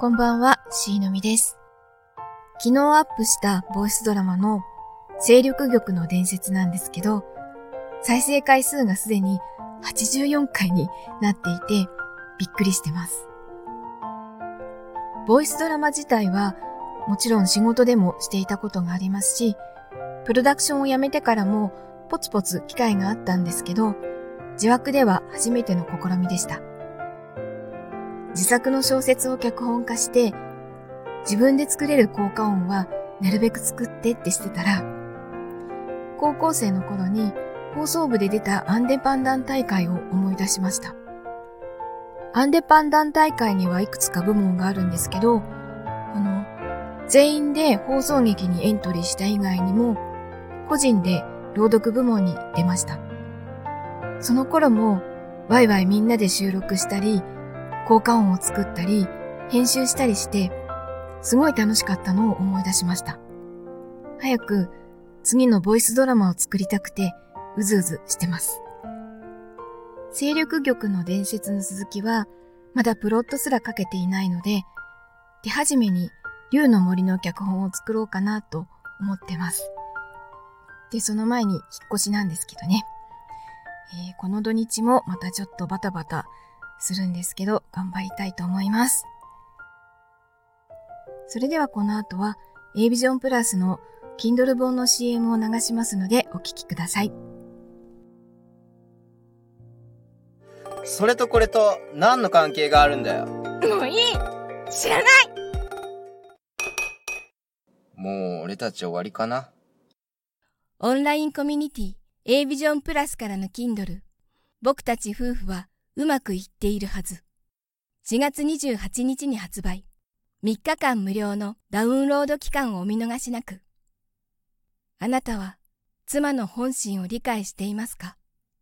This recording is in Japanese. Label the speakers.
Speaker 1: こんばんは、しのみです。昨日アップしたボイスドラマの勢力玉の伝説なんですけど、再生回数がすでに84回になっていてびっくりしてます。ボイスドラマ自体はもちろん仕事でもしていたことがありますし、プロダクションを辞めてからもポツポツ機会があったんですけど、自枠では初めての試みでした。自作の小説を脚本化して、自分で作れる効果音はなるべく作ってってしてたら、高校生の頃に放送部で出たアンデパンダン大会を思い出しました。アンデパンダン大会にはいくつか部門があるんですけど、あの、全員で放送劇にエントリーした以外にも、個人で朗読部門に出ました。その頃も、ワイワイみんなで収録したり、効果音を作ったり、編集したりして、すごい楽しかったのを思い出しました。早く次のボイスドラマを作りたくて、うずうずしてます。勢力玉の伝説の続きは、まだプロットすら書けていないので、手始めに竜の森の脚本を作ろうかなと思ってます。で、その前に引っ越しなんですけどね。えー、この土日もまたちょっとバタバタするんですけど、頑張りたいと思います。それではこの後は A ビジョンプラスの Kindle 本の CM を流しますのでお聞きください。
Speaker 2: それとこれと何の関係があるんだよ？
Speaker 3: もういい知らない
Speaker 2: もう俺たち終わりかな？
Speaker 4: オンラインコミュニティ A ビジョンプラスからの Kindle 僕たち夫婦はうまくいっているはず。4月28日に発売。3日間無料のダウンロード期間をお見逃しなく。あなたは妻の本心を理解していますか？